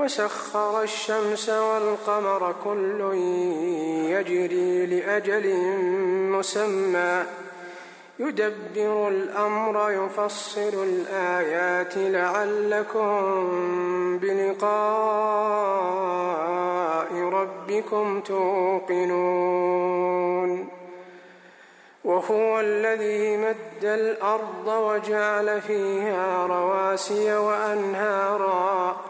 وسخر الشمس والقمر كل يجري لأجل مسمى. يدبر الأمر يفصل الآيات لعلكم بلقاء ربكم توقنون. وهو الذي مد الأرض وجعل فيها رواسي وأنهارا.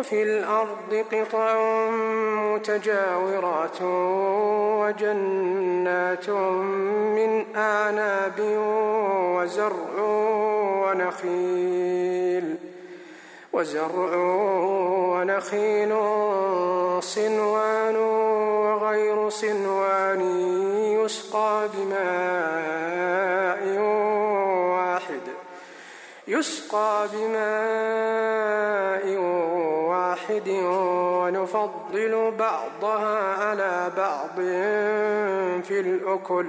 وفي الأرض قطع متجاورات وجنات من أعناب وزرع ونخيل وزرع ونخيل صنوان وغير صنوان يسقى بماء واحد يسقى بماء واحد ونفضل بعضها على بعض في الأكل.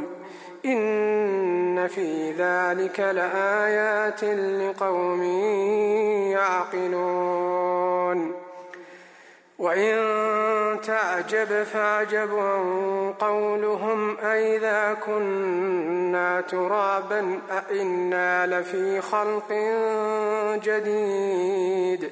إن في ذلك لآيات لقوم يعقلون. وإن تعجب فعجب قولهم أئذا كنا ترابا أئنا لفي خلق جديد.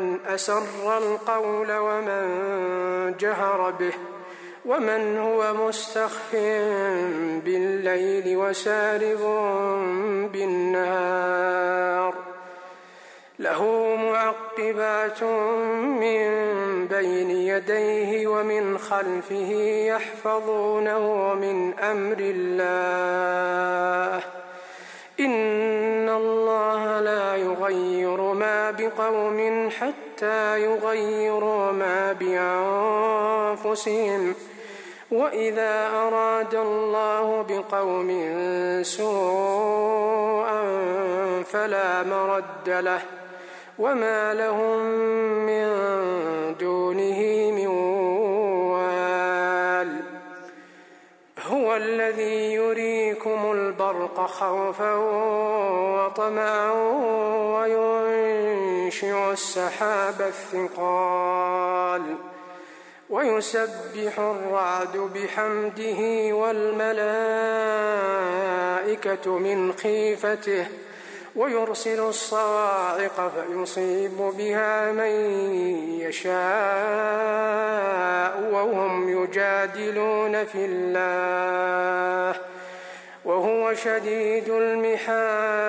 من أسر القول ومن جهر به ومن هو مستخف بالليل وسارب بالنهار له معقبات من بين يديه ومن خلفه يحفظونه من أمر الله ما بقوم حتى يغيروا ما بأنفسهم. وإذا أراد الله بقوم سوءا فلا مرد له. وما لهم من دونه من وال. هو الذي يريكم البرق خوفا وطمعا وينشئ السحاب الثقال ويسبح الرعد بحمده والملائكة من خيفته ويرسل الصواعق فيصيب بها من يشاء وهم يجادلون في الله وهو شديد المحال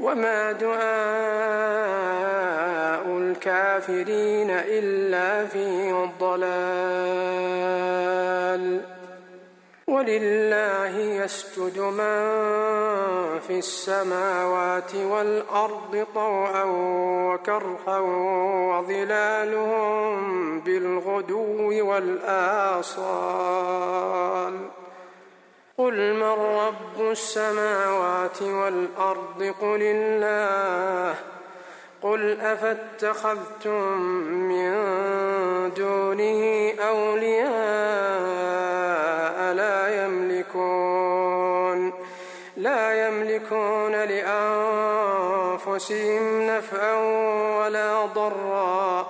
وما دعاء الكافرين إلا في ضلال ولله يسجد من في السماوات والأرض طوعا وكرها وظلالهم بالغدو والآصال قل من رب السماوات والأرض قل الله قل أفاتخذتم من دونه أولياء لا يملكون لا يملكون لأنفسهم نفعا ولا ضرا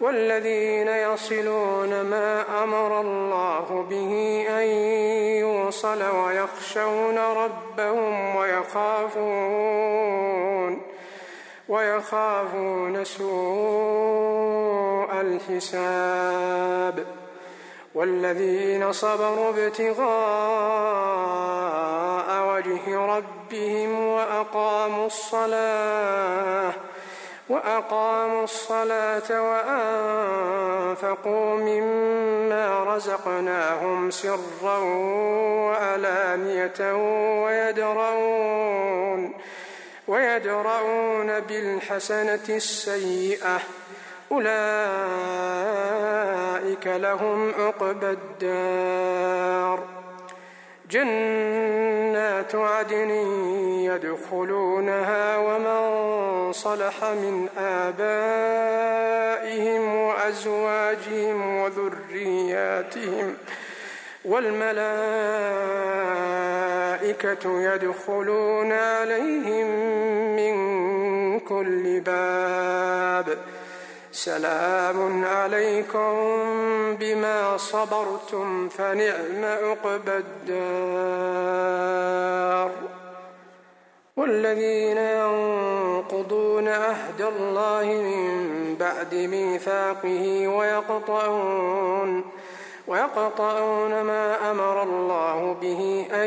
والذين يصلون ما أمر الله به أن يوصل ويخشون ربهم ويخافون ويخافون سوء الحساب والذين صبروا ابتغاء وجه ربهم وأقاموا الصلاة وأقاموا الصلاة وأنفقوا مما رزقناهم سرا وألانية ويدرؤون ويدرؤون بالحسنة السيئة. أولئك لهم عقبى الدار. جنات عدن يدخلونها ومن صلح من آبائهم وأزواجهم وذرياتهم والملائكة يدخلون عليهم من كل باب. سلام عليكم بما صبرتم فنعم عقبى الدار. والذين ينقضون عهد الله من بعد ميثاقه ويقطعون ويقطعون ما أمر الله به أن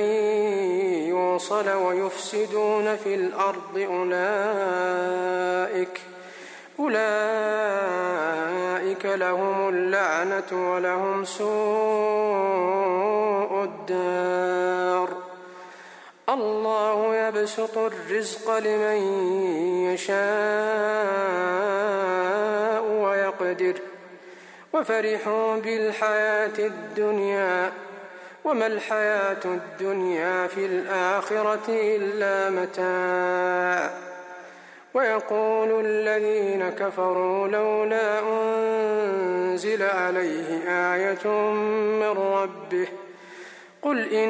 يوصل ويفسدون في الأرض أولئك أولئك لهم اللعنة ولهم سوء الدار الله يبسط الرزق لمن يشاء ويقدر. وفرحوا بالحياة الدنيا. وما الحياة الدنيا في الآخرة إلا متاع. ويقول الذين كفروا لولا أنزل عليه آية من ربه. قل إن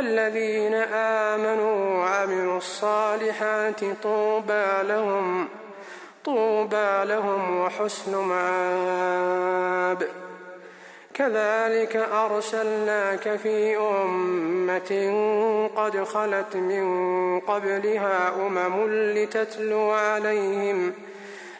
الذين آمنوا وعملوا الصالحات طوبى لهم طوبى لهم وحسن مآب. كذلك أرسلناك في أمة قد خلت من قبلها أمم لتتلو عليهم ۖ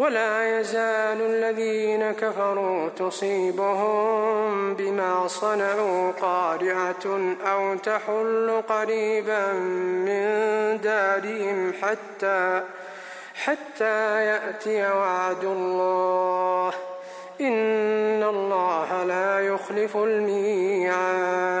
ولا يزال الذين كفروا تصيبهم بما صنعوا قارعة أو تحل قريبا من دارهم حتى حتى يأتي وعد الله. إن الله لا يخلف الميعاد.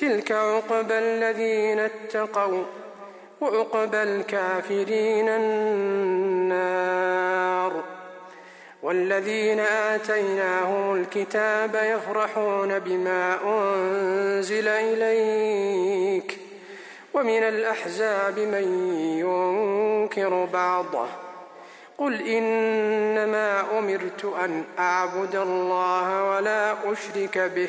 تلك عقبى الذين اتقوا وعقبى الكافرين النار والذين آتيناهم الكتاب يفرحون بما أنزل إليك ومن الأحزاب من ينكر بعضه قل إنما أمرت أن أعبد الله ولا أشرك به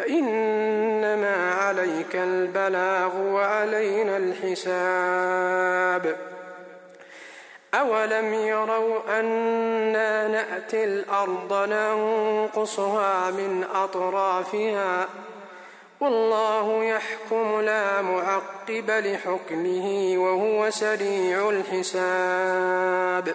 فإنما عليك البلاغ وعلينا الحساب. أولم يروا أنا نأتي الأرض ننقصها من أطرافها؟ والله يحكم لا معقب لحكمه وهو سريع الحساب.